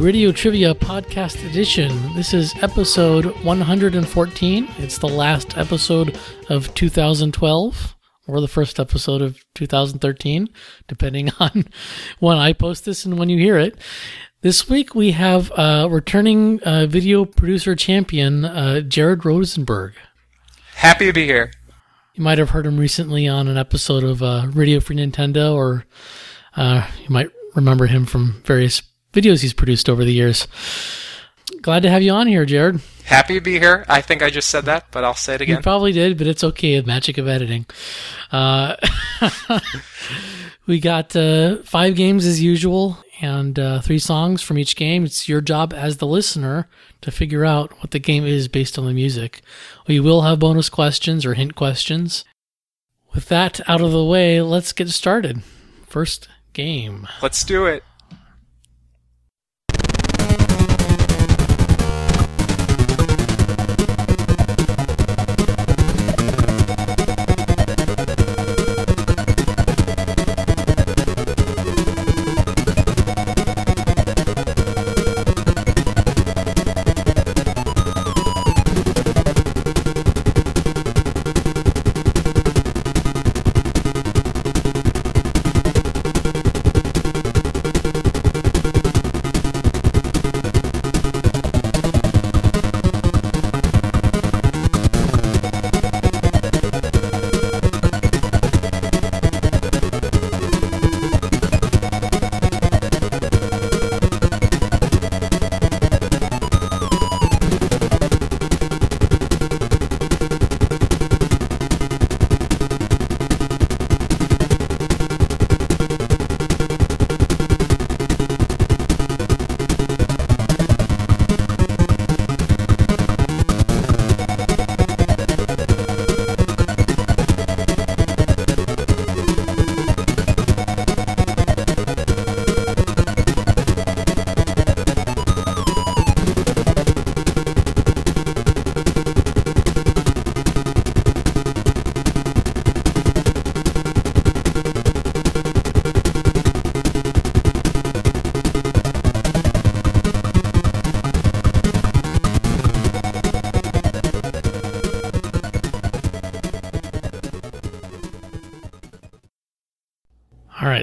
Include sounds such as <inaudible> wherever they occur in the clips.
Radio Trivia Podcast Edition. This is episode 114. It's the last episode of 2012 or the first episode of 2013, depending <laughs> on when I post this and when you hear it. This week we have uh, returning uh, video producer champion uh, Jared Rosenberg. Happy to be here. You might have heard him recently on an episode of uh, Radio Free Nintendo, or uh, you might remember him from various videos he's produced over the years. Glad to have you on here, Jared. Happy to be here. I think I just said that, but I'll say it again. You probably did, but it's okay. The magic of editing. Uh, <laughs> we got uh, five games as usual and uh, three songs from each game. It's your job as the listener to figure out what the game is based on the music. We will have bonus questions or hint questions. With that out of the way, let's get started. First game. Let's do it.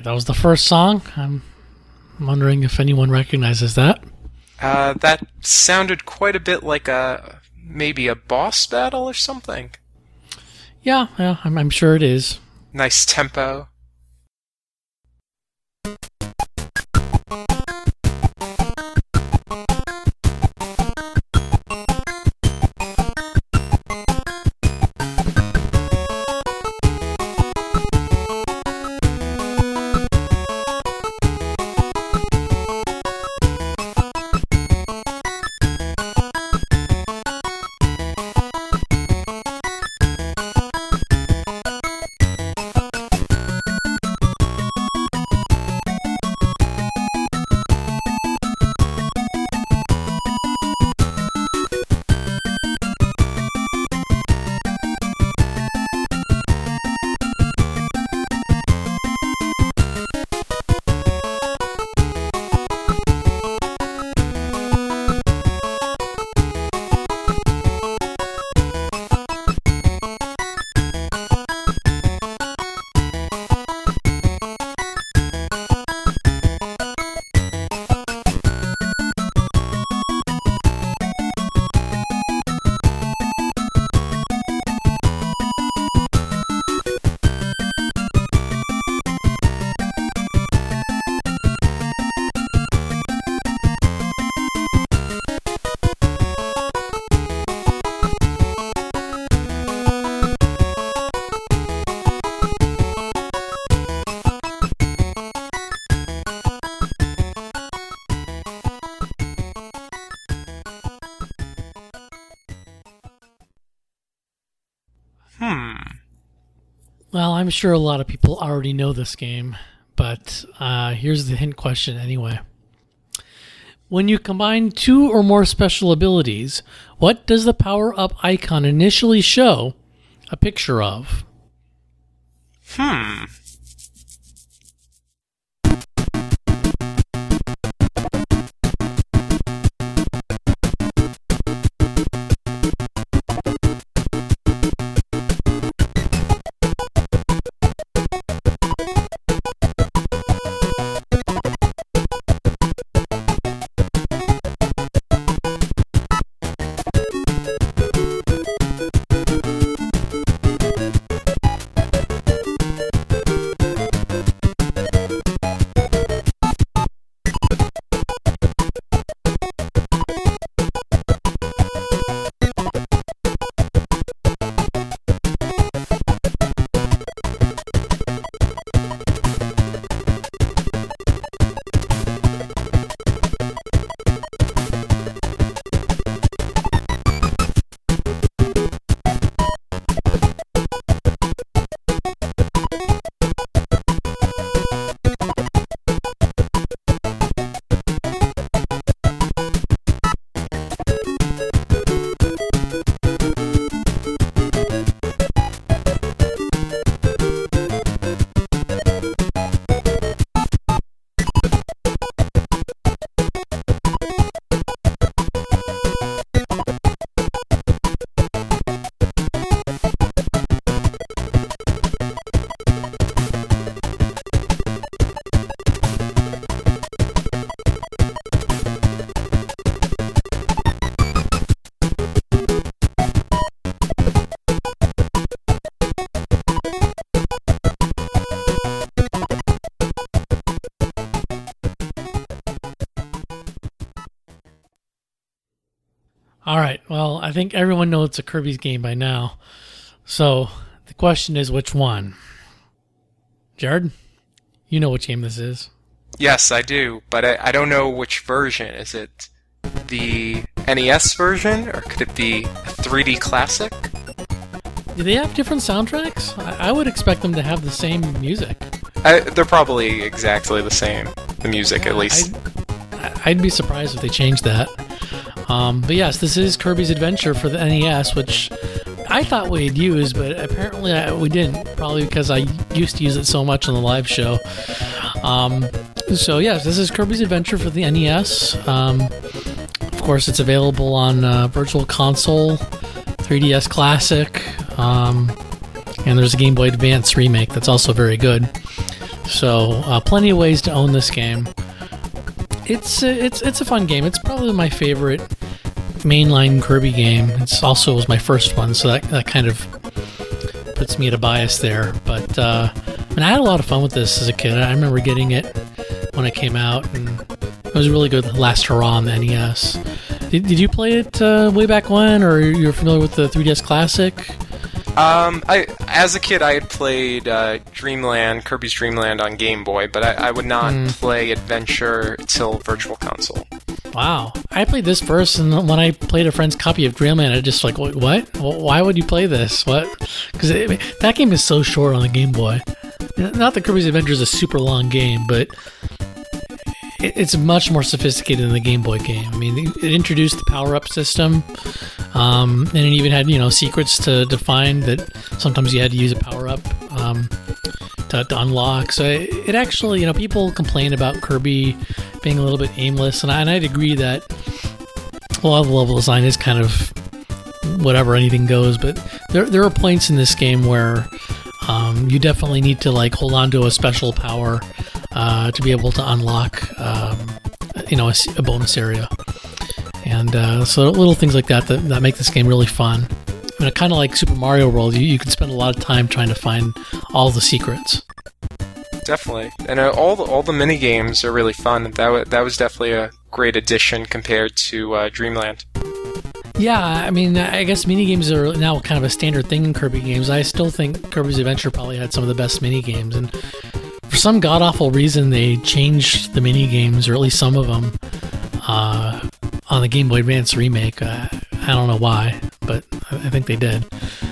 That was the first song. I'm wondering if anyone recognizes that. Uh, that sounded quite a bit like a maybe a boss battle or something. Yeah, yeah, I'm, I'm sure it is. Nice tempo. Well, I'm sure a lot of people already know this game, but uh, here's the hint question anyway. When you combine two or more special abilities, what does the power up icon initially show a picture of? Hmm. All right. Well, I think everyone knows it's a Kirby's game by now. So the question is, which one? Jared, you know which game this is. Yes, I do, but I, I don't know which version. Is it the NES version, or could it be a 3D Classic? Do they have different soundtracks? I, I would expect them to have the same music. I, they're probably exactly the same. The music, at least. I'd, I'd be surprised if they changed that. Um, but yes, this is Kirby's Adventure for the NES, which I thought we'd use, but apparently I, we didn't. Probably because I used to use it so much on the live show. Um, so yes, this is Kirby's Adventure for the NES. Um, of course, it's available on uh, Virtual Console, 3DS Classic, um, and there's a Game Boy Advance remake that's also very good. So uh, plenty of ways to own this game. It's uh, it's it's a fun game. It's probably my favorite mainline Kirby game. It's also was my first one, so that, that kind of puts me at a bias there. But uh, and I had a lot of fun with this as a kid. I remember getting it when it came out, and it was really good. Last hurrah on the NES. Did, did you play it uh, way back when, or you're familiar with the 3DS Classic? Um, I as a kid I had played uh, Dreamland, Kirby's Dreamland on Game Boy, but I, I would not Hmm. play Adventure till Virtual Console. Wow, I played this first, and when I played a friend's copy of Dreamland, I just like, what? Why would you play this? What? Because that game is so short on the Game Boy. Not that Kirby's Adventure is a super long game, but it's much more sophisticated than the Game Boy game. I mean, it, it introduced the power up system, um, and it even had you know secrets to find that sometimes you had to use a power up. Um, to, to unlock. So it, it actually, you know, people complain about Kirby being a little bit aimless, and, I, and I'd agree that a lot of the level design is kind of whatever, anything goes. But there, there are points in this game where um, you definitely need to like hold on to a special power uh, to be able to unlock, um, you know, a, a bonus area. And uh, so little things like that, that that make this game really fun. I mean, kind of like Super Mario World, you, you can spend a lot of time trying to find all the secrets. Definitely, and uh, all the all the mini games are really fun. That wa that was definitely a great addition compared to uh, Dreamland. Yeah, I mean, I guess mini games are now kind of a standard thing in Kirby games. I still think Kirby's Adventure probably had some of the best mini games, and for some god awful reason, they changed the mini games, or at least some of them, uh, on the Game Boy Advance remake. Uh, I don't know why, but I I think they did.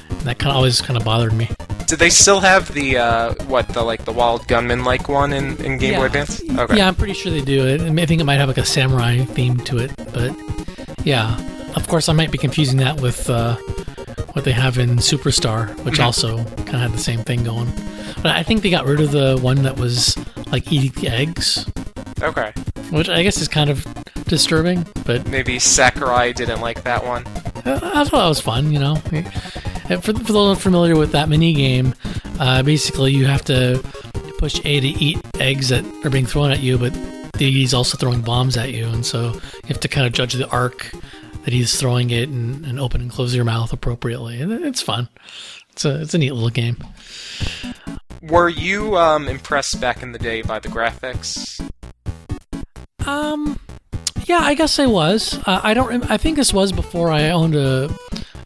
And that kind of always kind of bothered me. Did they still have the uh, what the like the Wild Gunman like one in, in Game Boy Advance? Okay. Yeah, I'm pretty sure they do I think it might have like a samurai theme to it, but yeah. Of course, I might be confusing that with uh, what they have in Superstar, which Mhm. also kind of had the same thing going. But I think they got rid of the one that was like eating the eggs, Okay. which I guess is kind of disturbing. But Maybe Sakurai didn't like that one. I thought it was fun, you know. And For, for those unfamiliar with that mini game, uh, basically you have to push A to eat eggs that are being thrown at you, but he's also throwing bombs at you, and so you have to kind of judge the arc that he's throwing it and, and open and close your mouth appropriately. And it's fun. It's a it's a neat little game. Were you um, impressed back in the day by the graphics? Um, yeah, I guess I was. Uh, I don't. I think this was before I owned a,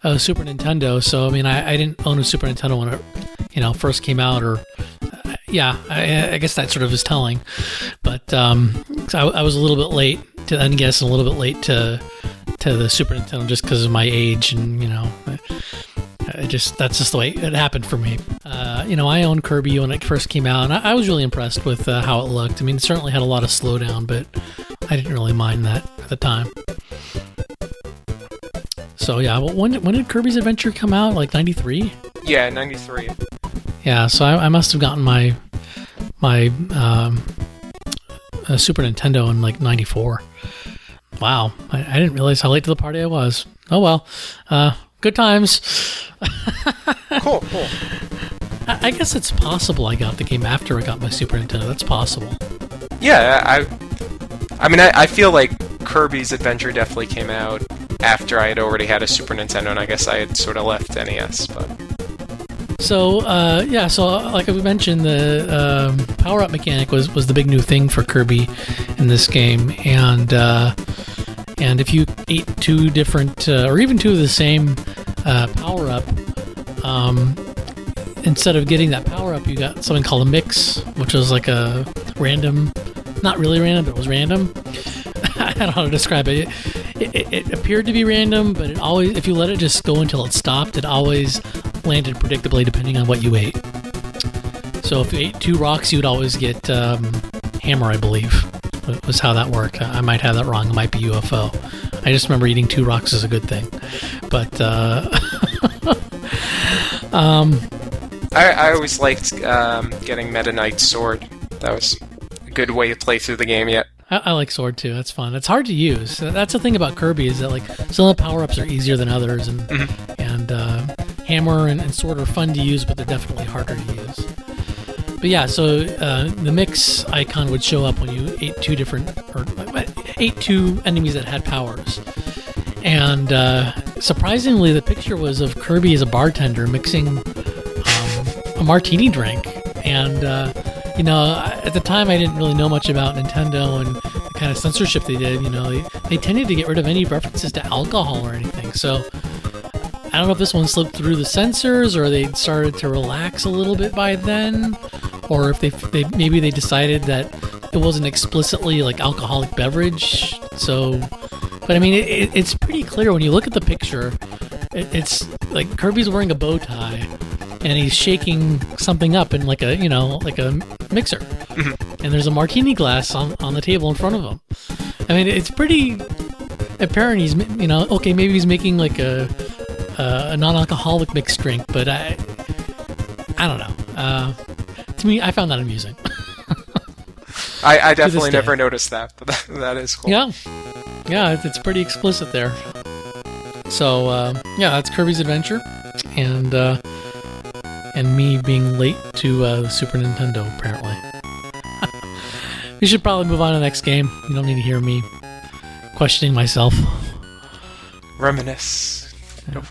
a Super Nintendo. So I mean, I, I didn't own a Super Nintendo when it, you know, first came out. Or uh, yeah, I, I guess that sort of is telling. But um, I, I was a little bit late to NES and a little bit late to to the Super Nintendo just because of my age and you know. I, just that's just the way it happened for me. Uh, you know, I owned Kirby when it first came out, and I, I was really impressed with uh, how it looked. I mean, it certainly had a lot of slowdown, but I didn't really mind that at the time. So yeah, well, when when did Kirby's Adventure come out? Like '93? Yeah, 93. Yeah, so I, I must have gotten my my um, uh, Super Nintendo in like '94. Wow, I, I didn't realize how late to the party I was. Oh well, uh, good times. <laughs> Cool, cool. I, I guess it's possible I got the game after I got my Super Nintendo. That's possible. Yeah, I, I mean, I, I feel like Kirby's Adventure definitely came out after I had already had a Super Nintendo, and I guess I had sort of left NES. But So uh, yeah, so uh, like we mentioned, the um, power up mechanic was was the big new thing for Kirby in this game, and uh, And if you ate two different, uh, or even two of the same uh, power up, um, instead of getting that power up, you got something called a mix, which was like a random, not really random, but it was random. <laughs> I don't know how to describe it. It, it. it appeared to be random, but it always, if you let it just go until it stopped, it always landed predictably depending on what you ate. So if you ate two rocks, you would always get um, hammer, I believe, was how that worked. I might have that wrong. It might be UFO. I just remember eating two rocks is a good thing. But, uh, <laughs> um, I, I always liked um, getting Meta Knight's sword. That was a good way to play through the game yet. I, I, like sword too. That's fun. It's hard to use. That's the thing about Kirby is that like some of the power ups are easier than others, and mm-hmm. and uh, hammer and, and, sword are fun to use, but they're definitely harder to use. But yeah, so uh, the mix icon would show up when you ate two different or ate two enemies that had powers. And uh, surprisingly, the picture was of Kirby as a bartender mixing um, a martini drink. And uh, you know, at the time I didn't really know much about Nintendo and the kind of censorship they did. You know, they, they tended to get rid of any references to alcohol or anything. So I don't know if this one slipped through the censors or they started to relax a little bit by then, or if they, they maybe they decided that it wasn't explicitly like alcoholic beverage. So, but I mean, it, it's pretty clear when you look at the picture. It, it's like Kirby's wearing a bow tie and he's shaking something up in like a you know like a mixer mm-hmm. and there's a martini glass on, on the table in front of him i mean it's pretty apparent he's you know okay maybe he's making like a a non-alcoholic mixed drink but i i don't know uh, to me i found that amusing <laughs> I, I definitely never noticed that but <laughs> that, that is cool yeah yeah it's, it's pretty explicit there so uh, yeah that's kirby's adventure and uh, and me being late to uh, the Super Nintendo, apparently. <laughs> we should probably move on to the next game. You don't need to hear me questioning myself. Reminisce. Yeah.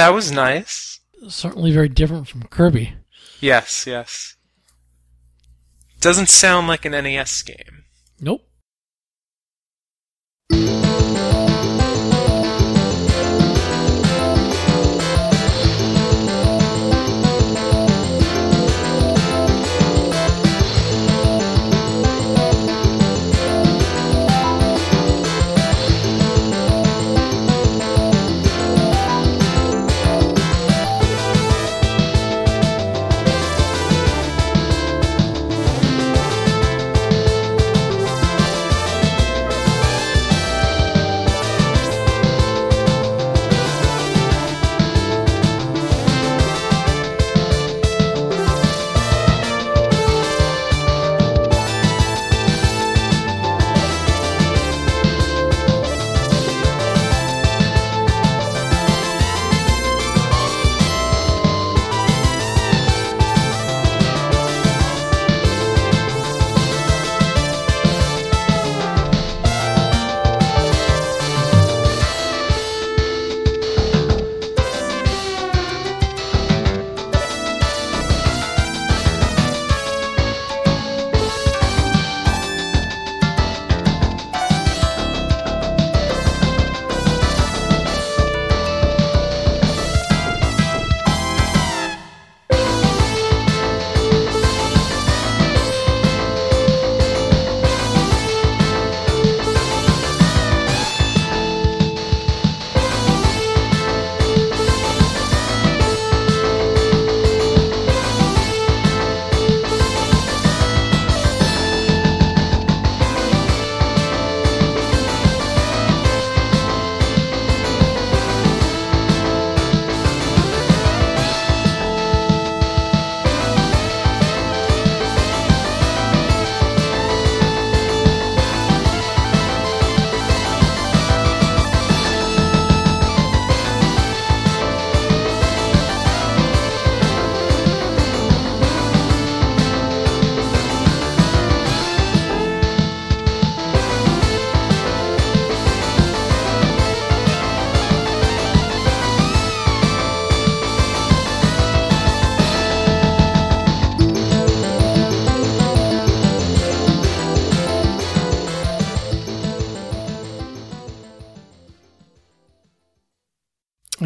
That was nice. Certainly very different from Kirby. Yes, yes. Doesn't sound like an NES game. Nope.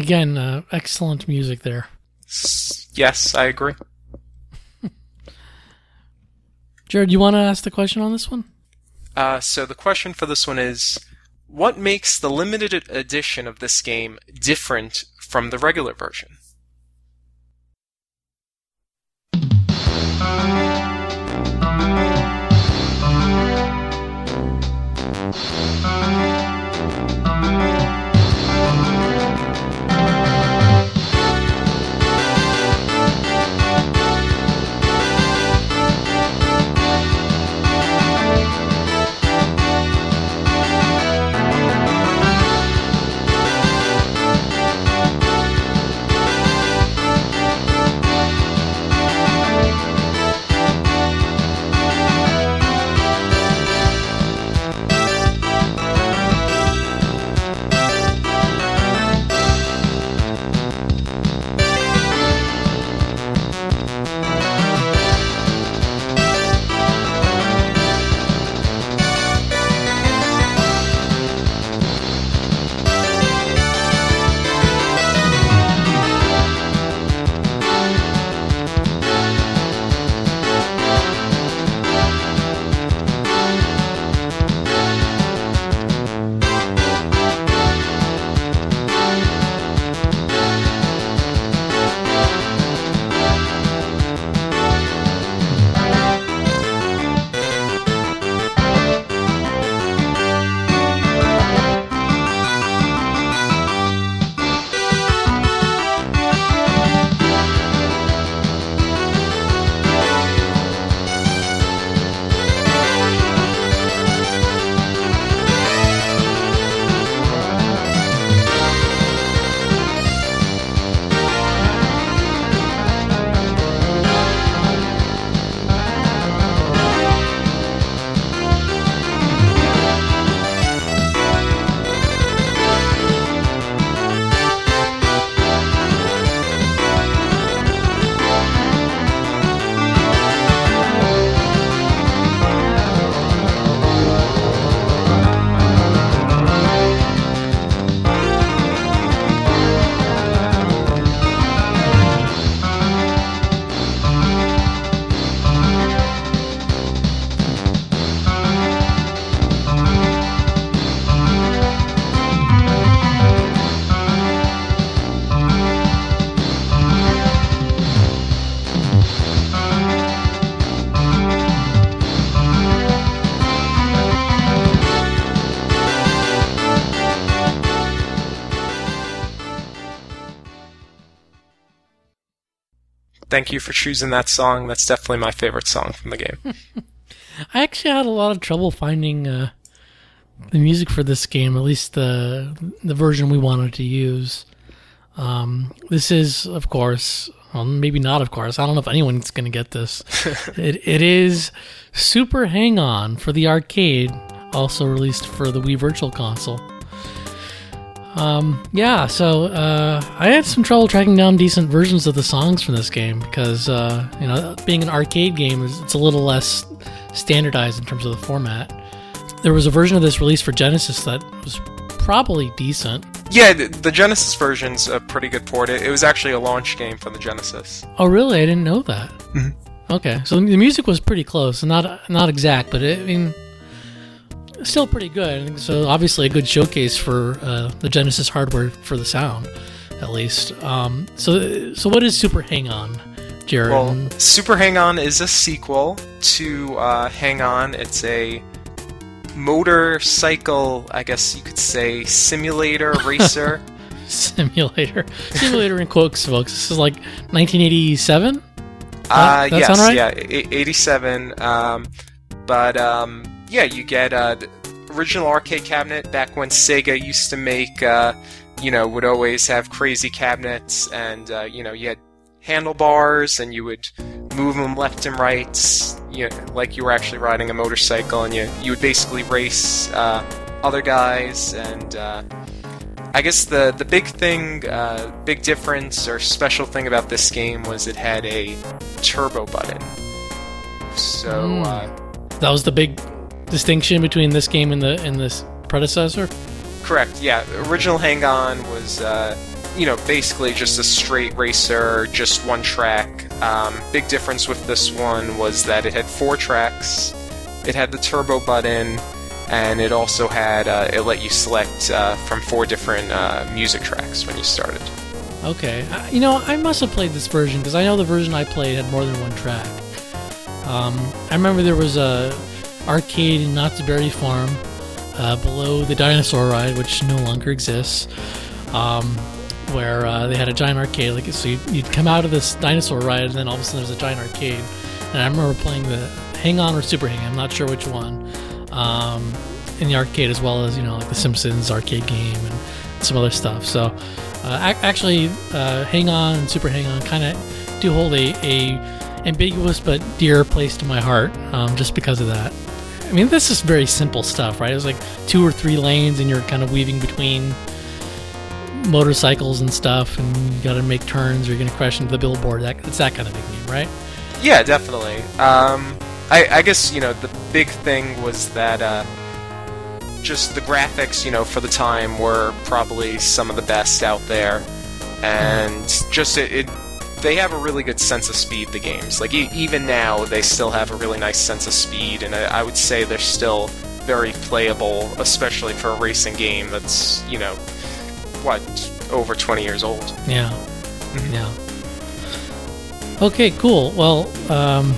Again, uh, excellent music there. Yes, I agree. <laughs> Jared, you want to ask the question on this one? Uh, so the question for this one is, what makes the limited edition of this game different from the regular version? Thank you for choosing that song. That's definitely my favorite song from the game. <laughs> I actually had a lot of trouble finding uh, the music for this game, at least the the version we wanted to use. Um, this is, of course, well, maybe not, of course. I don't know if anyone's going to get this. <laughs> it, it is Super Hang On for the arcade, also released for the Wii Virtual Console. Um, yeah, so uh, I had some trouble tracking down decent versions of the songs from this game because, uh, you know, being an arcade game, it's a little less standardized in terms of the format. There was a version of this released for Genesis that was probably decent. Yeah, the, the Genesis version's a pretty good port. It, it, was actually a launch game for the Genesis. Oh, really? I didn't know that. Mm-hmm. Okay, so the music was pretty close, not not exact, but it, I mean, still pretty good. So obviously a good showcase for uh, the Genesis hardware for the sound, at least. Um, so so what is Super Hang On, Jared? Well, Super Hang On is a sequel to uh, Hang On. It's a motorcycle, I guess you could say, simulator <laughs> racer. simulator, simulator in quotes, folks. This is like 1987. Uh, yes, right? yeah, 87. Um, but um, yeah, you get uh, original arcade cabinet back when Sega used to make, uh, you know, would always have crazy cabinets, and uh, you know, you had handlebars, and you would move them left and right, you know, like you were actually riding a motorcycle, and you you would basically race uh, other guys, and uh, I guess the the big thing, uh, big difference or special thing about this game was it had a turbo button. So mm. that was the big distinction between this game and the and this predecessor? Correct. Yeah, original Hang On was uh, you know basically just a straight racer, just one track. Um, big difference with this one was that it had four tracks. It had the turbo button, and it also had uh, it let you select uh, from four different uh, music tracks when you started. Okay, uh, you know I must have played this version because I know the version I played had more than one track. Um, I remember there was a arcade in Knott's Berry Farm uh, below the dinosaur ride, which no longer exists. Um, where uh, they had a giant arcade, like so you'd, you'd, come out of this dinosaur ride, and then all of a sudden there's a giant arcade. And I remember playing the Hang On or Super Hang. On, I'm not sure which one. Um, in the arcade, as well as you know, like the Simpsons arcade game and some other stuff. So, uh, actually, uh, Hang On and Super Hang On kind of do hold a, a ambiguous but dear place to my heart, um, just because of that. I mean, this is very simple stuff, right? It's like two or three lanes, and you're kind of weaving between motorcycles and stuff, and you got to make turns, or you're going to crash into the billboard. That, it's that kind of big game, right? Yeah, definitely. Um, I, I, guess you know the big thing was that uh, just the graphics, you know, for the time were probably some of the best out there, and just it, it they have a really good sense of speed. The games, like e- even now, they still have a really nice sense of speed, and I, I would say they're still very playable, especially for a racing game that's you know what over 20 years old. Yeah, mm-hmm. yeah. Okay, cool. Well, um,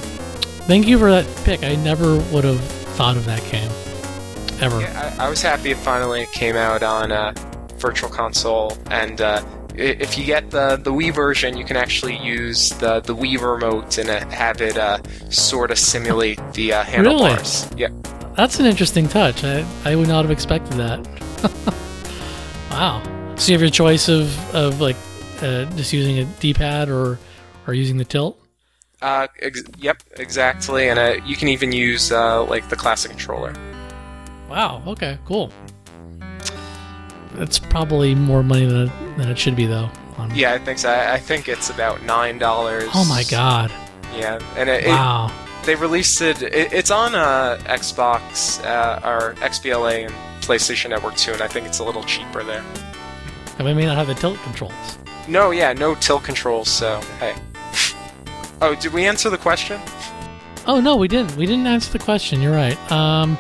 thank you for that pick. I never would have thought of that game ever. Yeah, I, I was happy it finally came out on uh, Virtual Console, and uh, if you get the the Wii version, you can actually use the the Wii remote and uh, have it uh, sort of simulate the uh, handlebars. Really? Yeah, that's an interesting touch. I I would not have expected that. <laughs> wow. So you have your choice of of like uh, just using a D pad or or using the tilt. Uh, ex- yep, exactly, and uh, you can even use uh, like the classic controller. Wow. Okay. Cool. That's probably more money than it, than it should be, though. yeah, I think so. I, think it's about nine dollars. Oh my god. Yeah, and it, wow. It, they released it, it. It's on uh, Xbox uh, or XBLA and PlayStation Network too, and I think it's a little cheaper there. And we may not have the tilt controls. No, yeah, no tilt controls. So hey. oh, did we answer the question? Oh no, we didn't. We didn't answer the question. You're right. Um,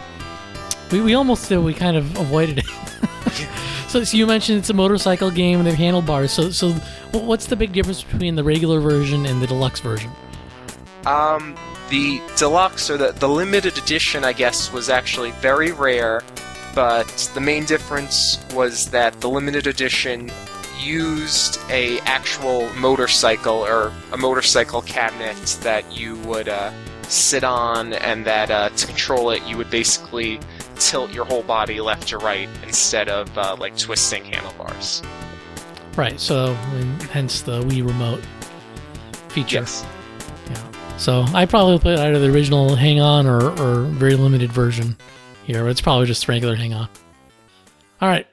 we we almost did. We kind of avoided it. <laughs> So, so you mentioned it's a motorcycle game and they have handlebars. So, so what's the big difference between the regular version and the deluxe version? Um, the deluxe or the, the limited edition, I guess, was actually very rare. But the main difference was that the limited edition, used a actual motorcycle or a motorcycle cabinet that you would uh, sit on, and that uh, to control it, you would basically tilt your whole body left to right instead of uh, like twisting handlebars. Right. So, and hence the Wii remote feature. Yes. Yeah. So I probably played either the original Hang On or, or very limited version here. It's probably just regular Hang On. All right.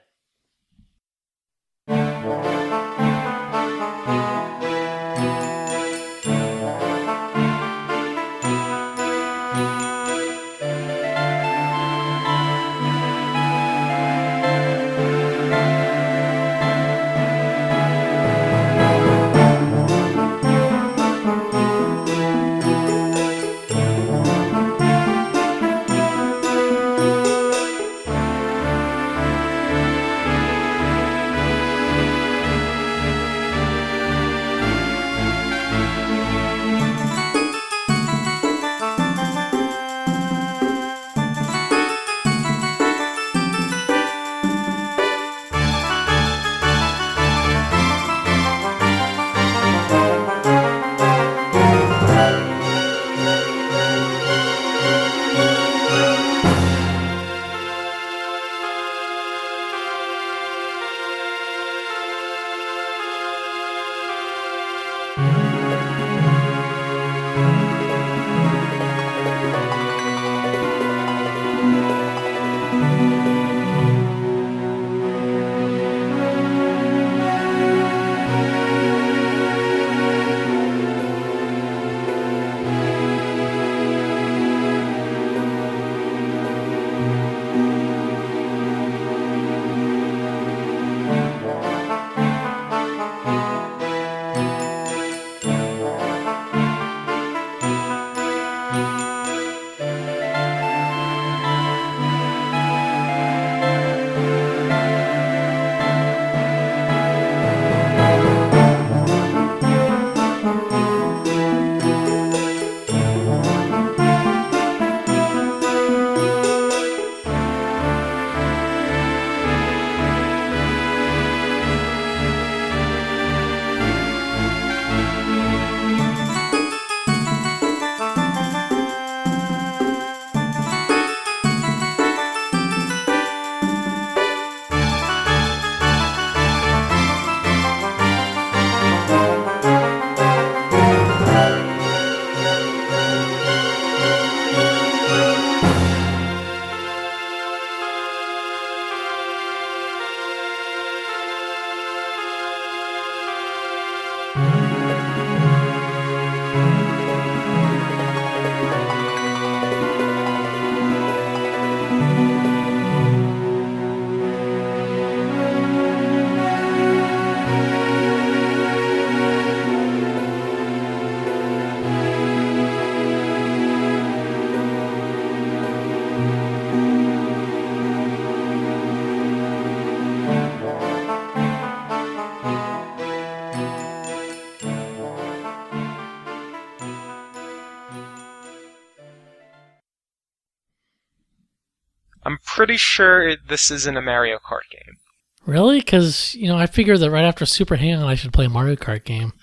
Pretty sure this isn't a Mario Kart game. Really? Because you know, I figured that right after Super Hang On, I should play a Mario Kart game,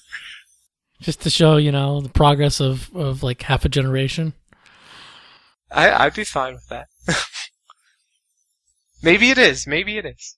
<laughs> just to show you know the progress of of like half a generation. I I'd be fine with that. <laughs> maybe it is. Maybe it is.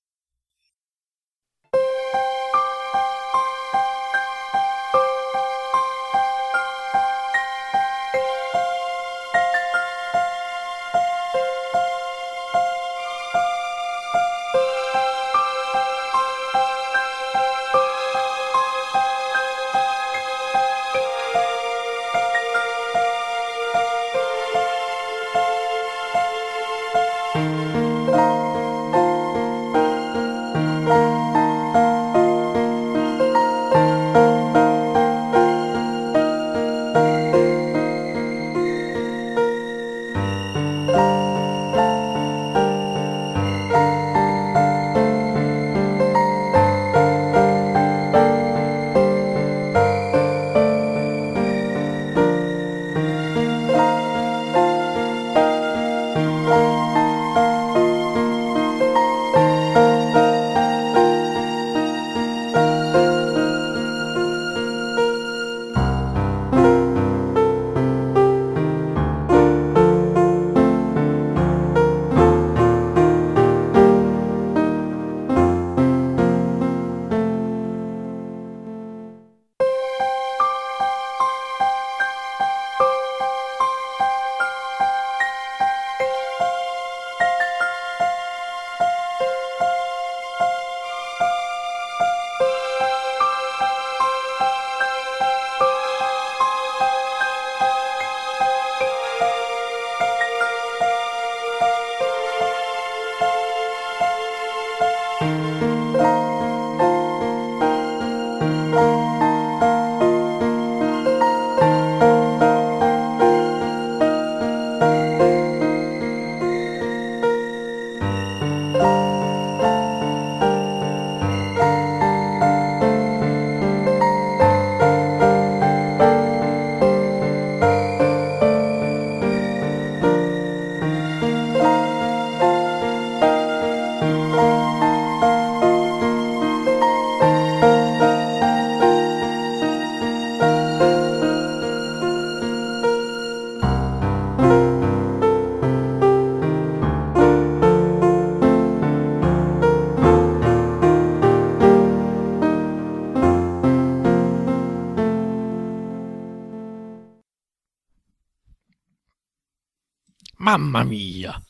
Mamma mia.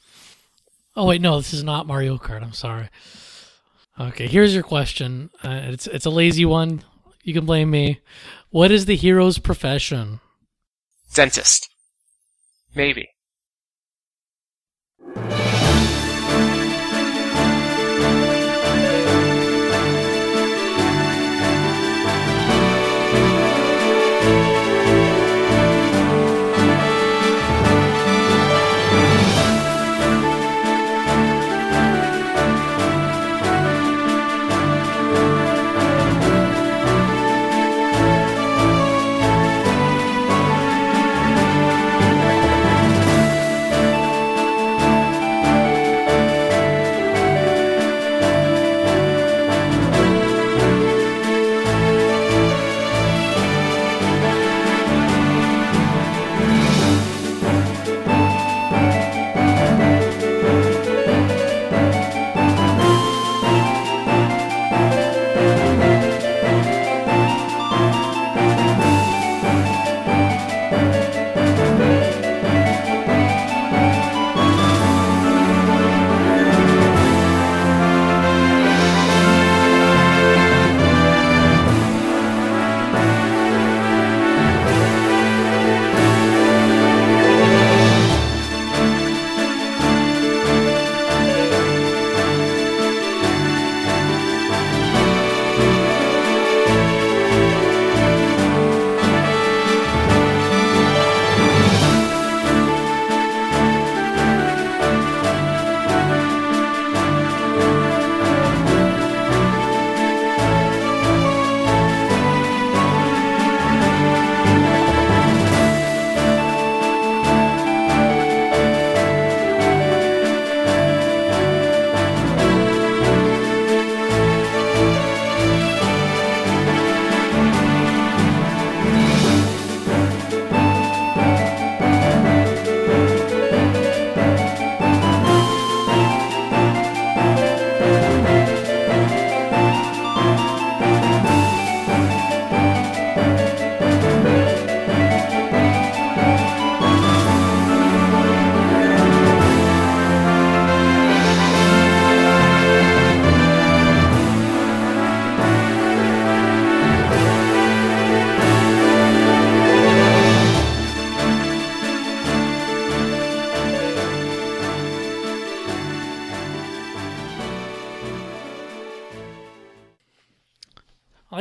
Oh wait, no, this is not Mario Kart. I'm sorry. Okay, here's your question. Uh, it's it's a lazy one. You can blame me. What is the hero's profession? Dentist. Maybe.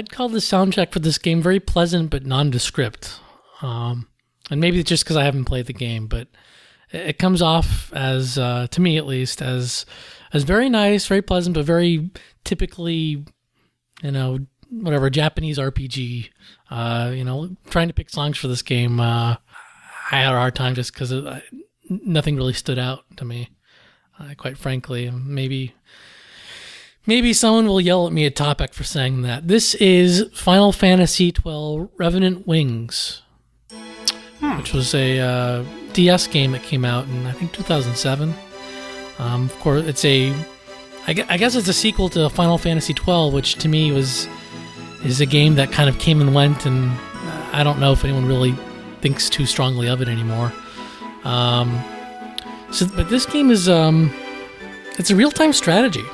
Call the soundtrack for this game very pleasant but nondescript. Um, and maybe it's just because I haven't played the game, but it, it comes off as, uh, to me at least, as as very nice, very pleasant, but very typically, you know, whatever Japanese RPG. Uh, you know, trying to pick songs for this game, uh, I had a hard time just because nothing really stood out to me. Uh, quite frankly, maybe Maybe someone will yell at me at Topic for saying that. This is Final Fantasy XII Revenant Wings, hmm. which was a uh, DS game that came out in, I think, 2007. Um, of course, it's a. I guess it's a sequel to Final Fantasy XII, which to me was is a game that kind of came and went, and I don't know if anyone really thinks too strongly of it anymore. Um, so, but this game is um, it's a real time strategy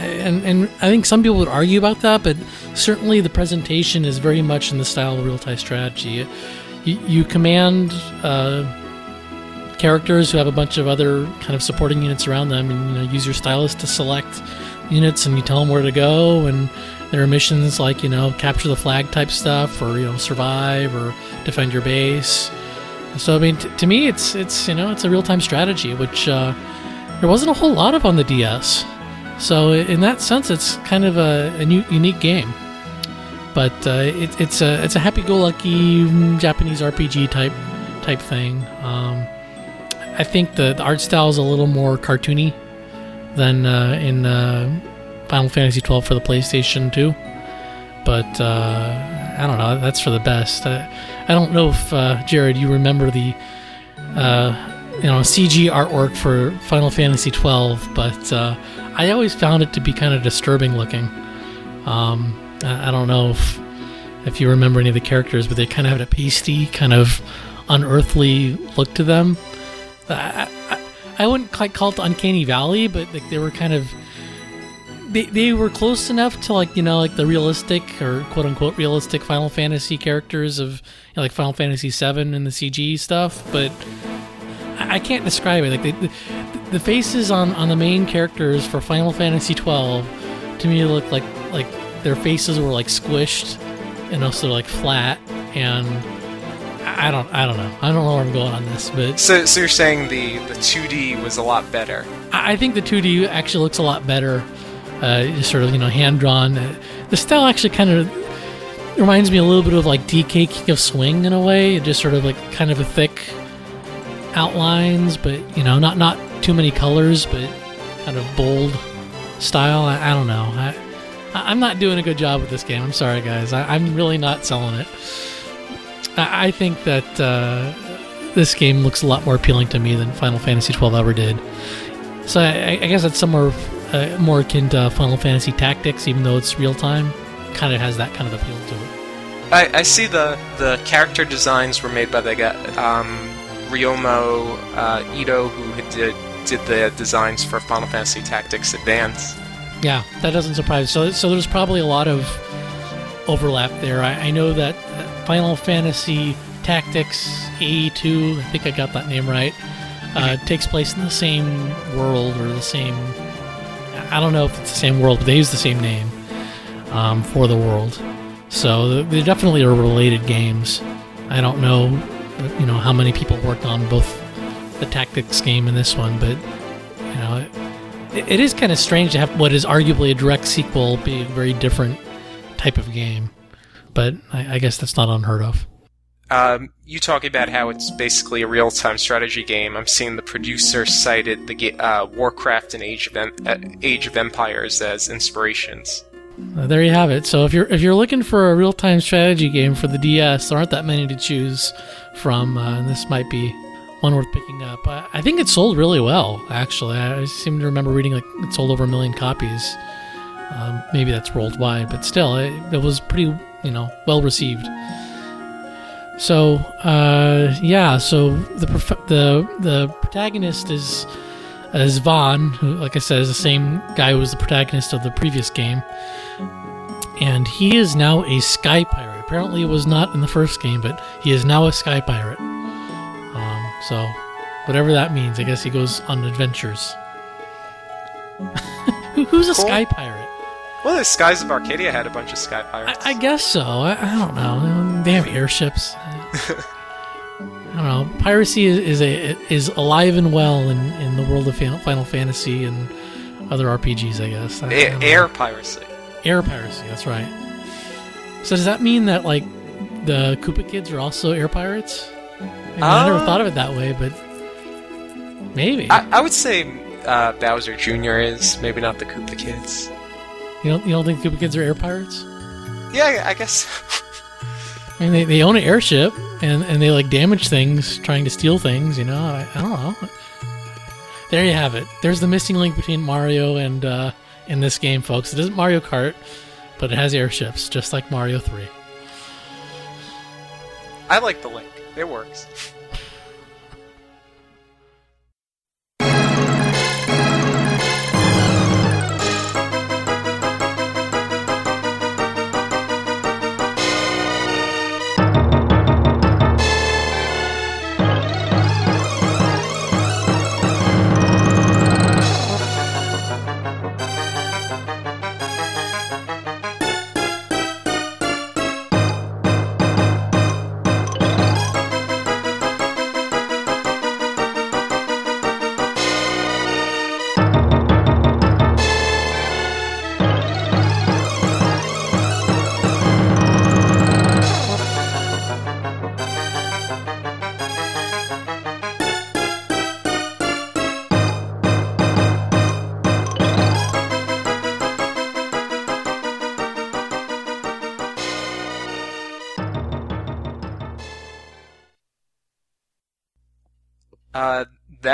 and and I think some people would argue about that, but certainly the presentation is very much in the style of real time strategy. You, you command uh, characters who have a bunch of other kind of supporting units around them, and you know use your stylus to select units, and you tell them where to go. And there are missions like you know capture the flag type stuff, or you know survive or defend your base. So I mean, t- to me, it's it's you know it's a real time strategy, which uh, there wasn't a whole lot of on the DS. So in that sense, it's kind of a, a new, unique game. But uh, it, it's a it's a happy-go-lucky Japanese RPG type type thing. Um, I think the, the, art style is a little more cartoony than uh, in uh, Final Fantasy XII for the PlayStation 2. But uh, I don't know. That's for the best. I, I don't know if uh, Jared, you remember the uh, you know CG artwork for Final Fantasy XII, but I always found it to be kind of disturbing looking. Um, I, don't know if if you remember any of the characters, but they kind of had a pasty, kind of unearthly look to them. I, I, I wouldn't quite call it Uncanny Valley, but like they were kind of they, they were close enough to like you know like the realistic or quote unquote realistic Final Fantasy characters of you know, like Final Fantasy VII and the CG stuff, but I, I can't describe it. Like they, the, faces on on the main characters for Final Fantasy twelve to me look like like their faces were like squished and also like flat and I don't I don't know I don't know where I'm going on this but so so you're saying the the 2D was a lot better I think the 2D actually looks a lot better uh, just sort of you know hand drawn. The style actually kind of reminds me a little bit of like DK King of Swing in a way. Just sort of like kind of a thick outlines, but you know not not too many colors, but kind of bold style. I, I don't know. I, I'm not doing a good job with this game. I'm sorry, guys. I, am really not selling it. I, I think that uh, this game looks a lot more appealing to me than Final Fantasy XII ever did. So I, I guess that's somewhere uh, more akin to Final Fantasy Tactics, even though it's real time. Kind of has that kind of appeal to it. I, I see the the character designs were made by the guy um, Ryoma uh, Ito, who did did the designs for Final Fantasy Tactics Advance. Yeah, that doesn't surprise. So so there's probably a lot of overlap there. I, I know that Final Fantasy Tactics A2, I think I got that name right, uh, mm-hmm. takes place in the same world or the same I don't know if it's the same world, but they use the same name um, for the world. So they definitely are related games. I don't know, you know, how many people worked on both the tactics game in this one, but you know, it, it is kind of strange to have what is arguably a direct sequel be a very different type of game. But I, I guess that's not unheard of. Um, you talking about how it's basically a real-time strategy game. I'm seeing the producer cited the uh, Warcraft and Age of, em- uh, Age of Empires as inspirations. Uh, there you have it. So if you're if you're looking for a real-time strategy game for the DS, there aren't that many to choose from. Uh, this might be one worth picking up. I, I, think it sold really well. Actually, I seem to remember reading like it sold over a million copies. Um, maybe that's worldwide, but still, it, it was pretty you know well received. So uh, yeah, so the the the protagonist is is Vaan, who, like I said, is the same guy who was the protagonist of the previous game, and he is now a sky pirate. Apparently, it was not in the first game, but he is now a sky pirate. So whatever that means, I guess he goes on adventures. <laughs> Who's a cool. sky pirate? Well, the Skies of Arcadia had a bunch of sky pirates. I, I guess so. I, I, don't know. They have airships. <laughs> I don't know. Piracy is, is a is alive and well in, in the world of Final Fantasy and other RPGs. I guess. I, a- air piracy. Air piracy. That's right. So does that mean that like the Koopa kids are also air pirates? I, mean, uh, I never uh, thought of it that way, but maybe. I, I would say uh, Bowser Jr. is maybe not the Koopa kids. You don't, you don't think Koopa Kids are air pirates? Yeah, I guess. I mean, they, they own an airship and, and they like damage things, trying to steal things. You know, I, I don't know. There you have it. There's the missing link between Mario and uh, in this game, folks. It isn't Mario Kart, but it has airships, just like Mario Three. I like the link. It works.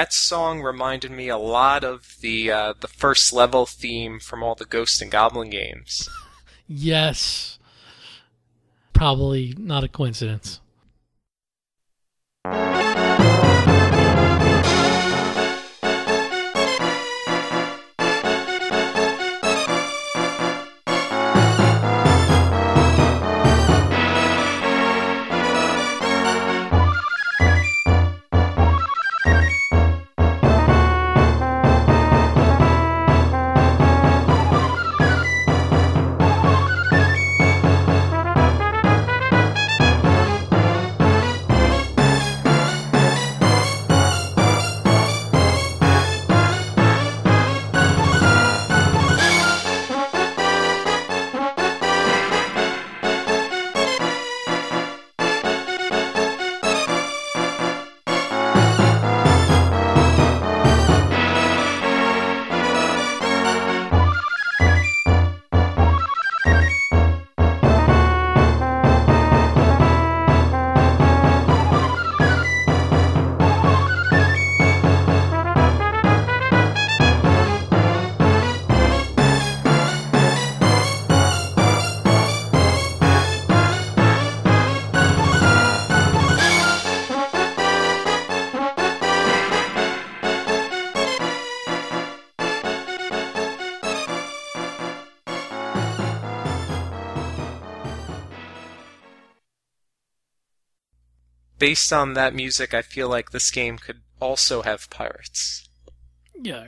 That song reminded me a lot of the uh, the first level theme from all the Ghost and Goblin games. Yes, probably not a coincidence. Based on that music, I feel like this game could also have pirates. Yeah.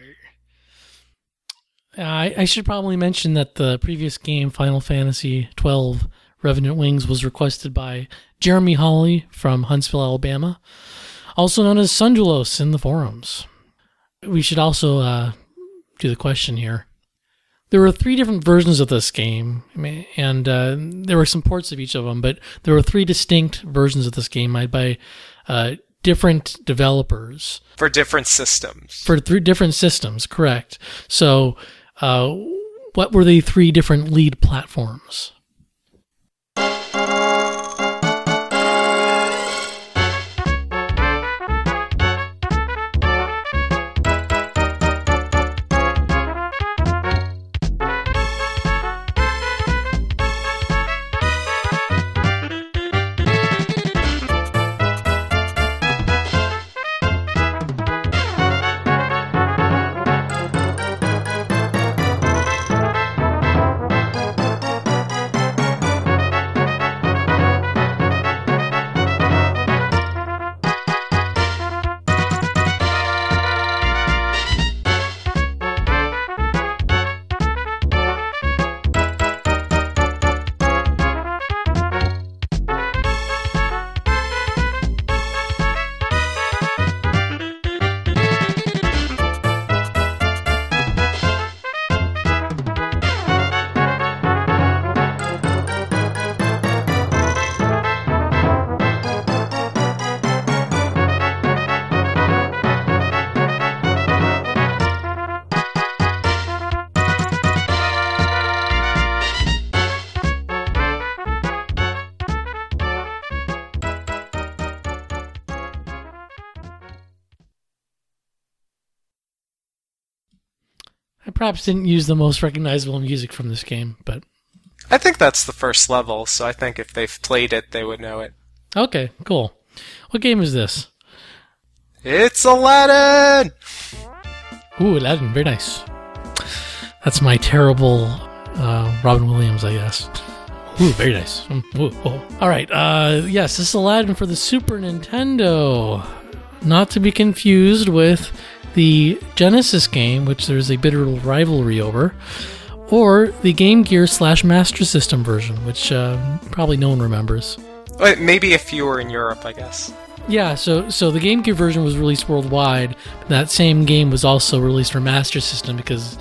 I, I should probably mention that the previous game, Final Fantasy XII Revenant Wings, was requested by Jeremy Hawley from Huntsville, Alabama, also known as Sundulos in the forums. We should also uh, do the question here. There were three different versions of this game, and uh, there were some ports of each of them, but there were three distinct versions of this game made by uh, different developers for different systems. For three different systems, correct. So, uh, what were the three different lead platforms? Perhaps didn't use the most recognizable music from this game, but I think that's the first level, so I think if they've played it, they would know it. Okay, cool. What game is this? It's Aladdin! Ooh, Aladdin, very nice. That's my terrible uh, Robin Williams, I guess. Ooh, very nice. Ooh, oh. All right, uh, yes, this is Aladdin for the Super Nintendo. Not to be confused with the Genesis game, which there's a bitter rivalry over, or the Game Gear slash Master System version, which uh, probably no one remembers. Maybe if you were in Europe, I guess. Yeah, so so the Game Gear version was released worldwide. But that same game was also released for Master System because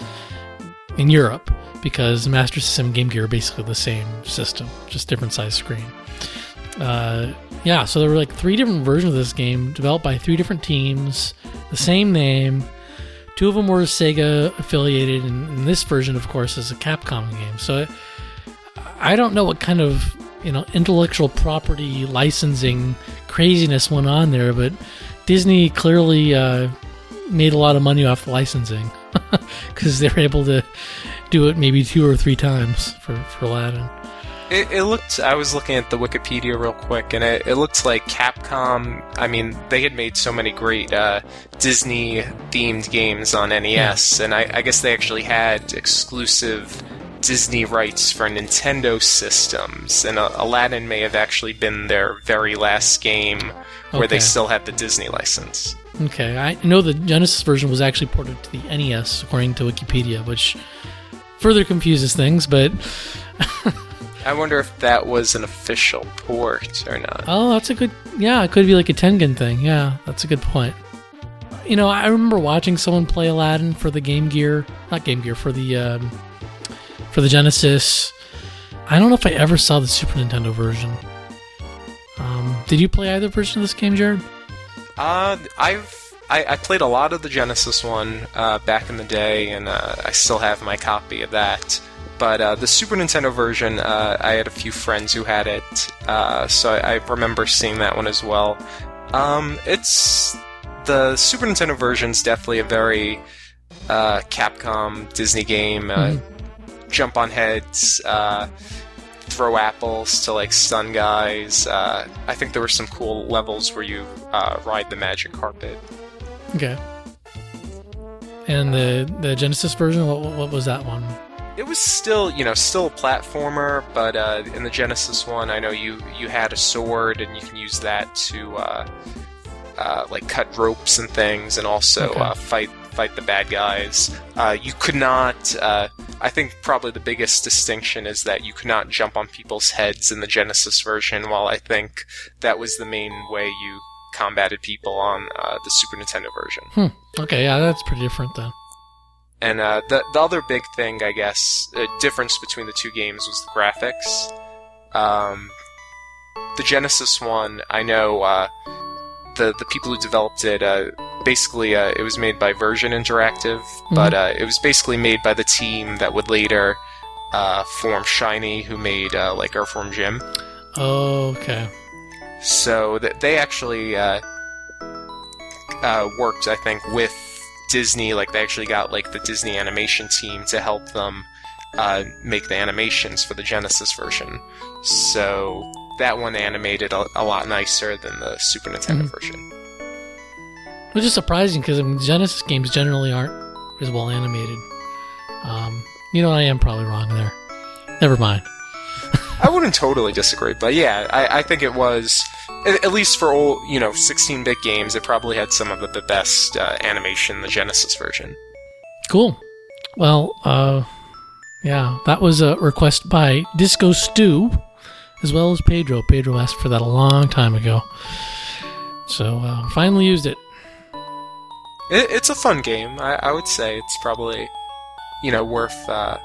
in Europe, because Master System and Game Gear are basically the same system, just different size screen. Uh, yeah, so there were like three different versions of this game developed by three different teams, the same name. Two of them were Sega affiliated, and, this version, of course, is a Capcom game. So I don't know what kind of you know intellectual property licensing craziness went on there, but Disney clearly uh, made a lot of money off licensing <laughs> because they were able to do it maybe two or three times for, for Aladdin. It, it, looked. I was looking at the Wikipedia real quick, and it, it looked like Capcom. I mean, they had made so many great uh, Disney themed games on NES, yeah. and I, I, guess they actually had exclusive Disney rights for Nintendo systems. And uh, Aladdin may have actually been their very last game where okay. they still had the Disney license. Okay, I know the Genesis version was actually ported to the NES, according to Wikipedia, which further confuses things, but. <laughs> I wonder if that was an official port or not. Oh, that's a good. Yeah, it could be like a Tengen thing. Yeah, that's a good point. You know, I remember watching someone play Aladdin for the Game Gear, not Game Gear, for the um, for the Genesis. I don't know if I ever saw the Super Nintendo version. Um, did you play either version of this game, Jared? Uh, I've I, I played a lot of the Genesis one uh, back in the day, and uh, I still have my copy of that. But uh, the Super Nintendo version, uh, I had a few friends who had it, uh, so I, I, remember seeing that one as well. Um, it's the Super Nintendo version is definitely a very uh, Capcom Disney game. Mm-hmm. Jump on heads, uh, throw apples to like stun guys. I think there were some cool levels where you ride the magic carpet. Okay. And the the Genesis version, what what was that one? It was still, you know, still a platformer, but uh, in the Genesis one, I know you you had a sword and you can use that to uh, uh, like cut ropes and things, and also okay. Uh, fight fight the bad guys. Uh, you could not. Uh, I think probably the biggest distinction is that you could not jump on people's heads in the Genesis version, while I think that was the main way you combated people on the Super Nintendo version. Hmm. Okay, yeah, that's pretty different then. And uh, the the other big thing, I guess, a difference between the two games was the graphics. Um, the Genesis one, I know uh, the the people who developed it. Uh, basically, uh, it was made by Virgin Interactive, mm-hmm. but uh, it was basically made by the team that would later uh, form Shiny, who made like Earthworm Jim. Oh, okay. So th- they actually worked, I think, with Disney, like they actually got like the Disney animation team to help them uh, make the animations for the Genesis version. So that one animated a, a lot nicer than the Super Nintendo mm-hmm. version. Which is surprising because I mean, Genesis games generally aren't as well animated. Um, you know, I am probably wrong there. Never mind. I wouldn't totally disagree, but yeah, I, I think it was at least for old, you know, 16-bit games, it probably had some of the, the best uh, animation the Genesis version. Cool. Well, uh, yeah, that was a request by Disco Stew, as well as Pedro. Pedro asked for that a long time ago, so uh, finally used it. it. It's a fun game. I, I, would say it's probably, you know, worth uh,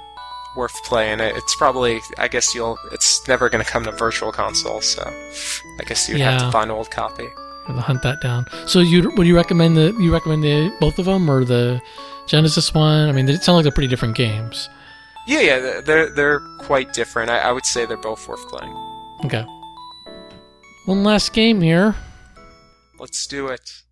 worth playing. It, it's probably, I guess you'll, it's never going to come to Virtual Console, so I guess you'd yeah. have to find an old copy. And hunt that down. So you would you recommend the you recommend the both of them or the Genesis one? I mean, they sound like they're pretty different games. Yeah, yeah, they're they're quite different. I, I would say they're both worth playing. Okay. One last game here. Let's do it.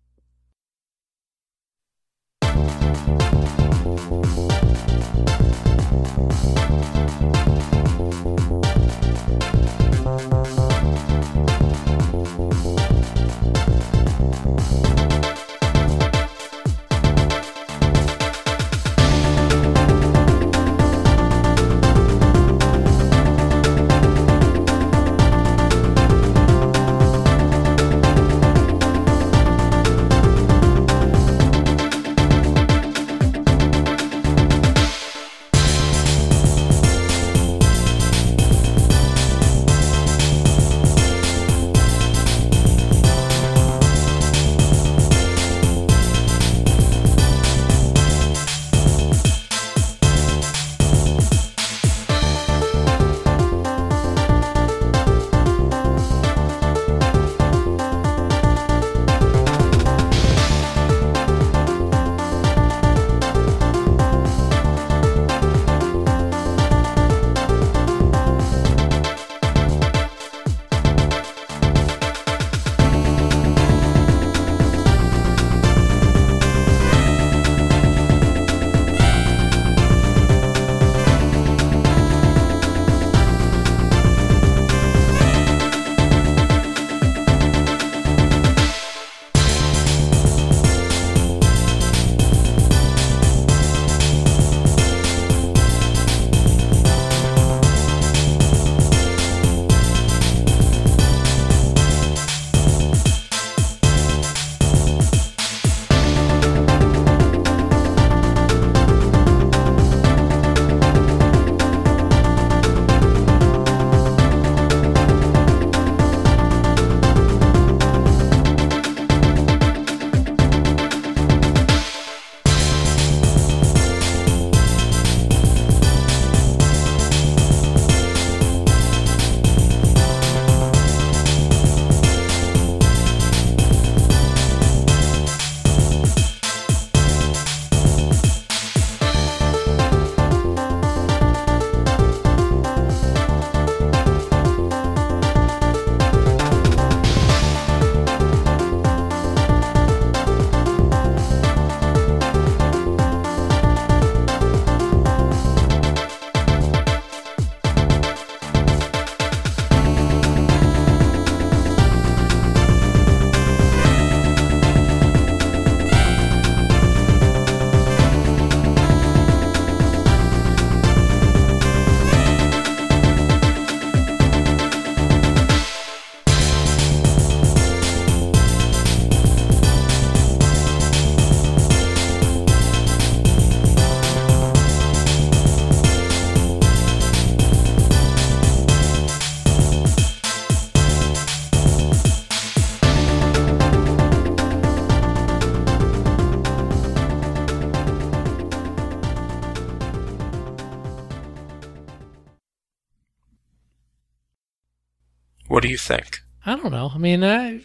Do you think? I don't know. I mean, I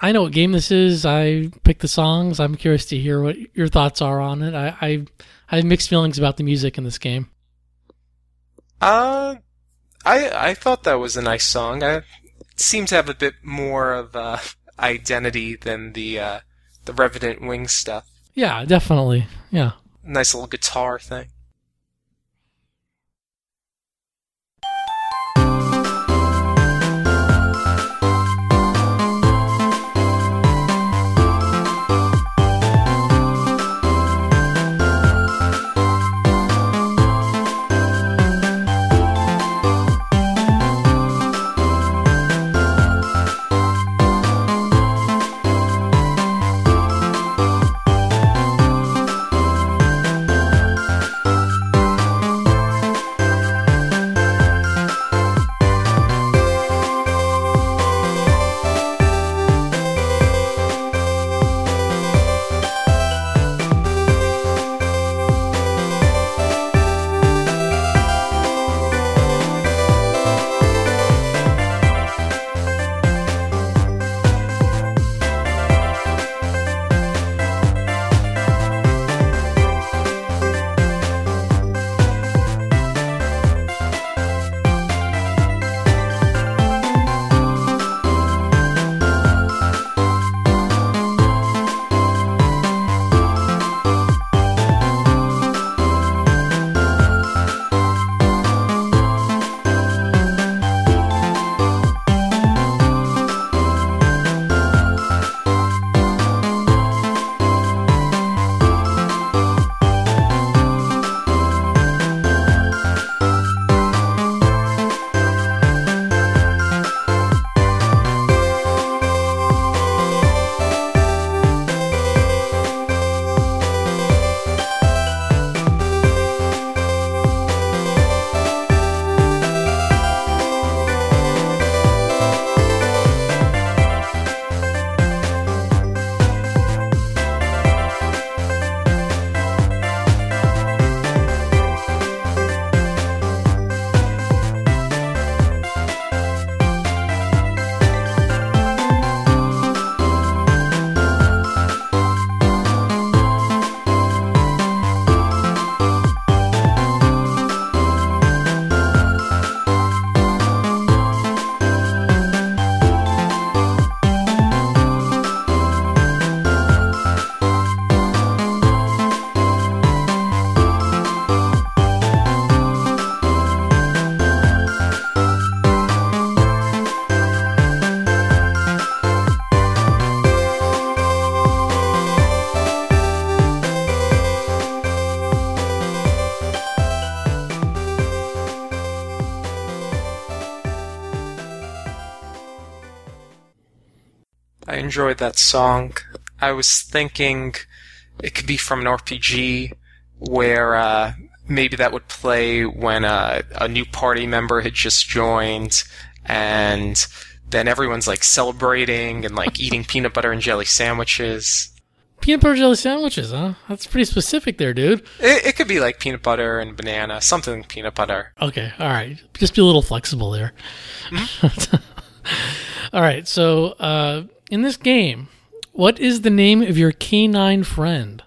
I know what game this is. I picked the songs. I'm curious to hear what your thoughts are on it. I I, I have mixed feelings about the music in this game. Uh, I I thought that was a nice song. I seemed to have a bit more of uh, identity than the uh, the Revenant Wing stuff. Yeah, definitely. Yeah. Nice little guitar thing. Enjoyed that song. I was thinking it could be from an RPG where uh, maybe that would play when uh, a new party member had just joined and then everyone's like celebrating and like <laughs> eating peanut butter and jelly sandwiches. Peanut butter jelly sandwiches, huh? That's pretty specific there, dude. It, it could be like peanut butter and banana, something peanut butter. Okay, all right. Just be a little flexible there. Mm-hmm. <laughs> all right, so uh, in this game, what is the name of your canine friend?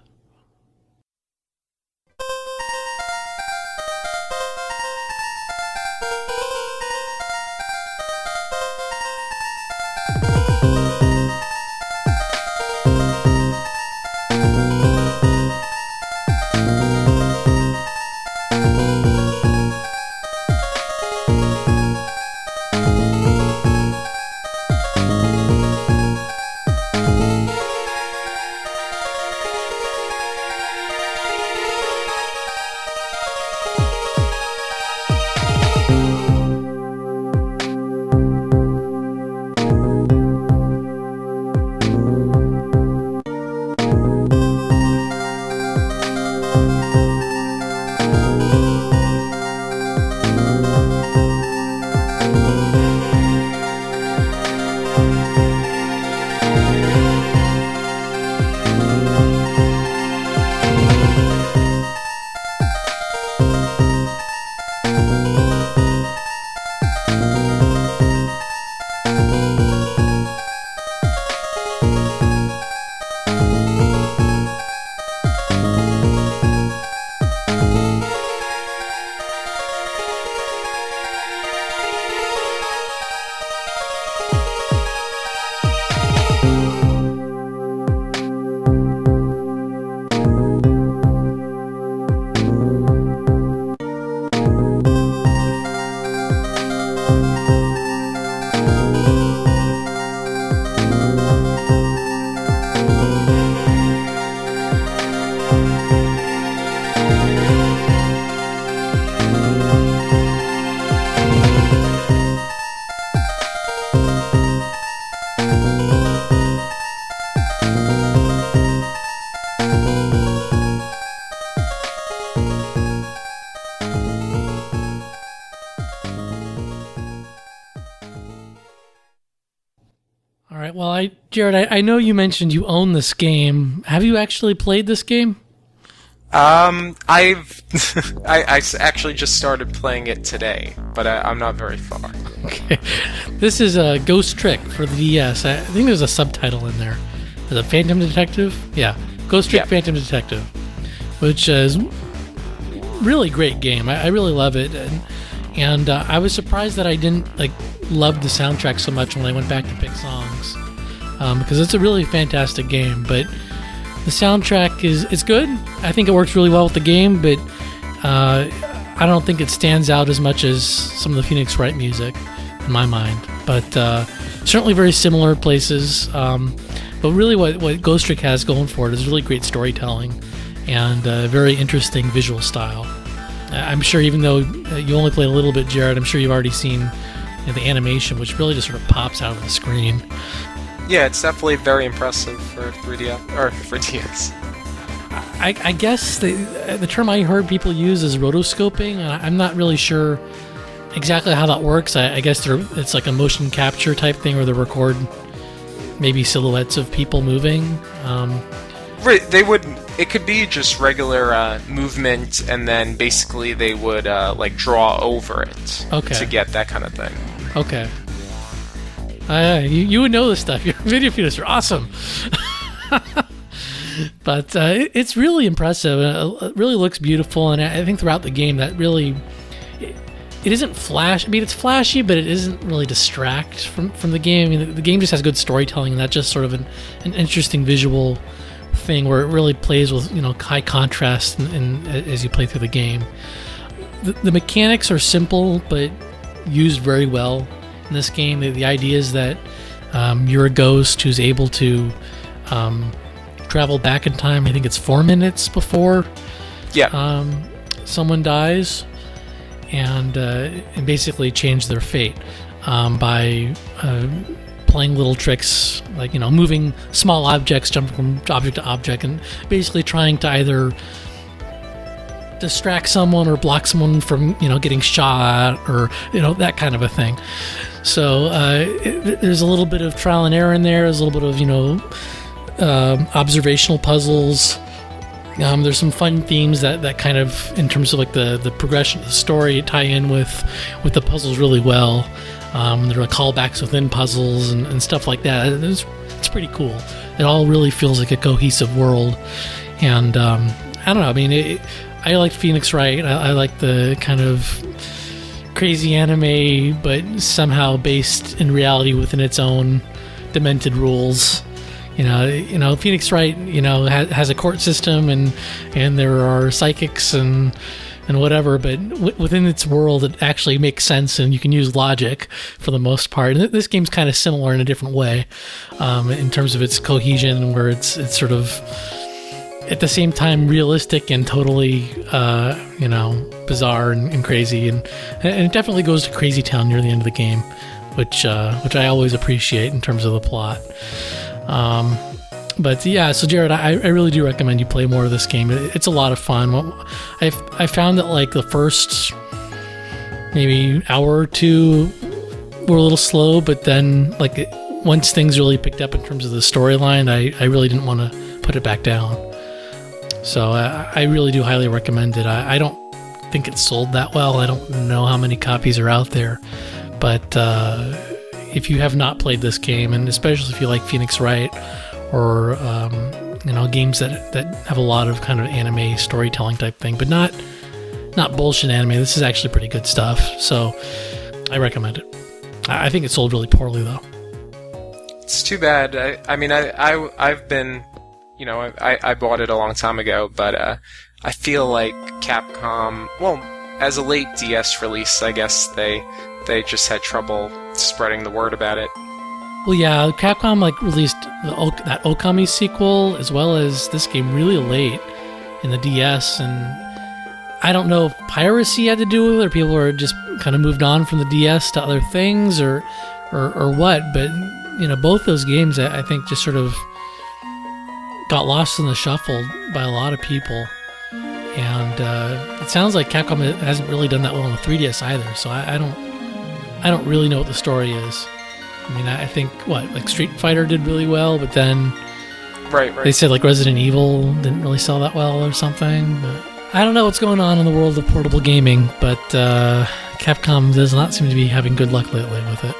Jared, I, I, know you mentioned you own this game. Have you actually played this game? Um, I've <laughs> I, I actually just started playing it today, but I, am not very far. Okay, this is a Ghost Trick for the DS. I think there's a subtitle in there. Is it Phantom Detective? Yeah, Ghost Trick Phantom Detective, which is really great game. I, I really love it, and, and uh, I was surprised that I didn't like love the soundtrack so much when I went back to pick songs um, because it's a really fantastic game. But the soundtrack is it's good. I think it works really well with the game, but uh, I don't think it stands out as much as some of the Phoenix Wright music in my mind. But uh, certainly very similar places. Um, but really, what, what Ghost Trick has going for it is really great storytelling and a very interesting visual style. I'm sure, even though you only played a little bit, Jared, I'm sure you've already seen you know, the animation, which really just sort of pops out of the screen. Yeah, it's definitely very impressive for 3DS or for DS. I, I guess the the term I heard people use is rotoscoping. I'm not really sure exactly how that works. I, I guess it's like a motion capture type thing where they record maybe silhouettes of people moving. Um, right, they would. It could be just regular uh, movement, and then basically they would uh, like draw over it okay. to get that kind of thing. Okay. Uh, you, you would know this stuff. <laughs> Your video feeders are awesome. <laughs> but uh, it, it's really impressive. Uh, it really looks beautiful, and I think throughout the game that really it, it isn't flash. I mean, it's flashy, but it isn't really distract from from the game. I mean, the, the game just has good storytelling, and that's just sort of an, an interesting visual thing where it really plays with you know high contrast and, as you play through the game. The, the mechanics are simple, but used very well in this game. The, the idea is that um, you're a ghost who's able to um, travel back in time. I think it's four minutes before yeah. um, someone dies, and uh, and basically change their fate um, by uh, playing little tricks, like you know, moving small objects, jumping from object to object, and basically trying to either distract someone or block someone from you know getting shot or you know that kind of a thing. So uh, it, there's a little bit of trial and error in there. There's a little bit of you know um, observational puzzles. Um, there's some fun themes that, that kind of in terms of like the, the progression of the story tie in with with the puzzles really well. Um, there are callbacks within puzzles and, and stuff like that. It's, it's pretty cool. It all really feels like a cohesive world, and um, I don't know. I mean, it, I like Phoenix Wright. I, I like the kind of crazy anime, but somehow based in reality within its own demented rules. You know, you know, Phoenix Wright, you know, has, has a court system, and and there are psychics and and whatever, but w- within its world, it actually makes sense, and you can use logic for the most part. And this game's kind of similar in a different way, um, in terms of its cohesion, where it's it's sort of at the same time realistic and totally, uh, you know, bizarre and, and, crazy, and and it definitely goes to crazy town near the end of the game, which uh, which I always appreciate in terms of the plot. Um, but yeah, so Jared, I, I really do recommend you play more of this game. It's a lot of fun. I I found that like the first maybe hour or two were a little slow, but then like once things really picked up in terms of the storyline, I, I really didn't want to put it back down. So uh, I really do highly recommend it. I, I, don't think it's sold that well. I don't know how many copies are out there, but uh, if you have not played this game, and especially if you like Phoenix Wright or um, you know games that that have a lot of kind of anime storytelling type thing, but not not bullshit anime. This is actually pretty good stuff. So I recommend it. I, I think it sold really poorly though. It's too bad. I, I mean, I, I I've been you know, I, I bought it a long time ago, but uh, I feel like Capcom, well, as a late DS release, I guess they they just had trouble spreading the word about it. Well, yeah, Capcom like released the, that Okami sequel as well as this game really late in the DS, and I don't know if piracy had to do with it, or people were just kind of moved on from the DS to other things, or or, or what. But you know, both those games I think just sort of got lost in the shuffle by a lot of people. And uh, it sounds like Capcom hasn't really done that well on the 3DS either. So I, I don't, I don't really know what the story is. I mean, I think what like Street Fighter did really well, but then right, right. they said like Resident Evil didn't really sell that well or something. But I don't know what's going on in the world of portable gaming, but uh, Capcom does not seem to be having good luck lately with it.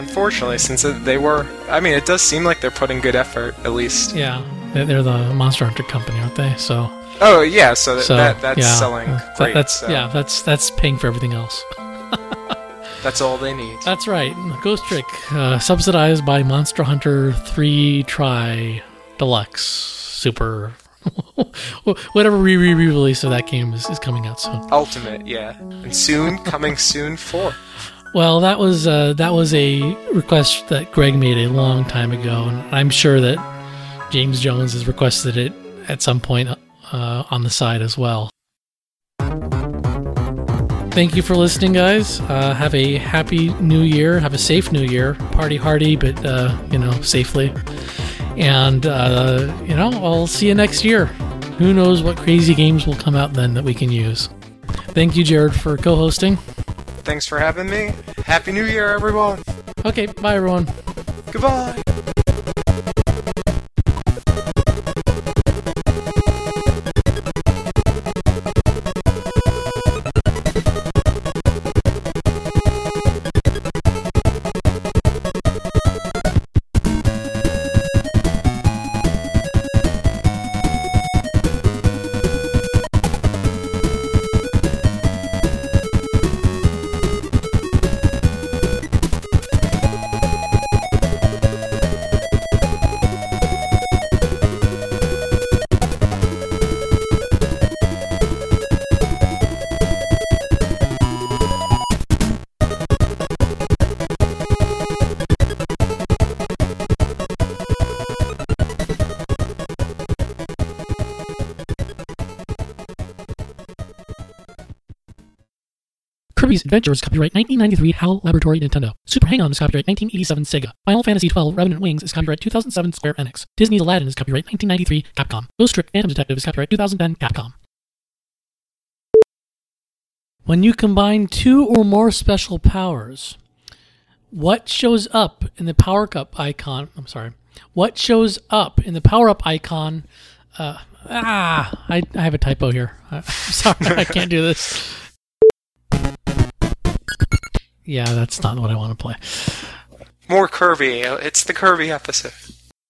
Unfortunately, since they were, I mean, it does seem like they're putting good effort, at least. Yeah, they're the Monster Hunter company, aren't they? So. Oh yeah, so, so that that's yeah, selling great. That's so. yeah, that's that's paying for everything else. <laughs> That's all they need. That's right. Ghost Trick, uh, subsidized by Monster Hunter 3 Tri Deluxe Super. <laughs> Whatever re re release of that game is, is coming out soon. Ultimate, yeah, and soon coming soon for. Well, that was uh, that was a request that Greg made a long time ago, and I'm sure that James Jones has requested it at some point uh, on the side as well. Thank you for listening, guys. Uh, have a happy new year. Have a safe new year. Party hardy, but, uh, you know, safely. And, uh, you know, I'll see you next year. Who knows what crazy games will come out then that we can use. Thank you, Jared, for co hosting. Thanks for having me. Happy New Year, everyone. Okay, bye, everyone. Goodbye. Kirby's Adventure is copyright 1993 HAL Laboratory Nintendo. Super Hang-On is copyright 1987 Sega. Final Fantasy XII Revenant Wings is copyright 2007 Square Enix. Disney's Aladdin is copyright 1993 Capcom. Ghost Trick Phantom Detective is copyright 2010 Capcom. When you combine two or more special powers, what shows up in the power up icon? I'm sorry. What shows up in the power up icon? Uh, ah, I, I have a typo here. <laughs> I'm sorry, I can't do this. Yeah, that's not what I want to play. More Kirby. It's the Kirby episode.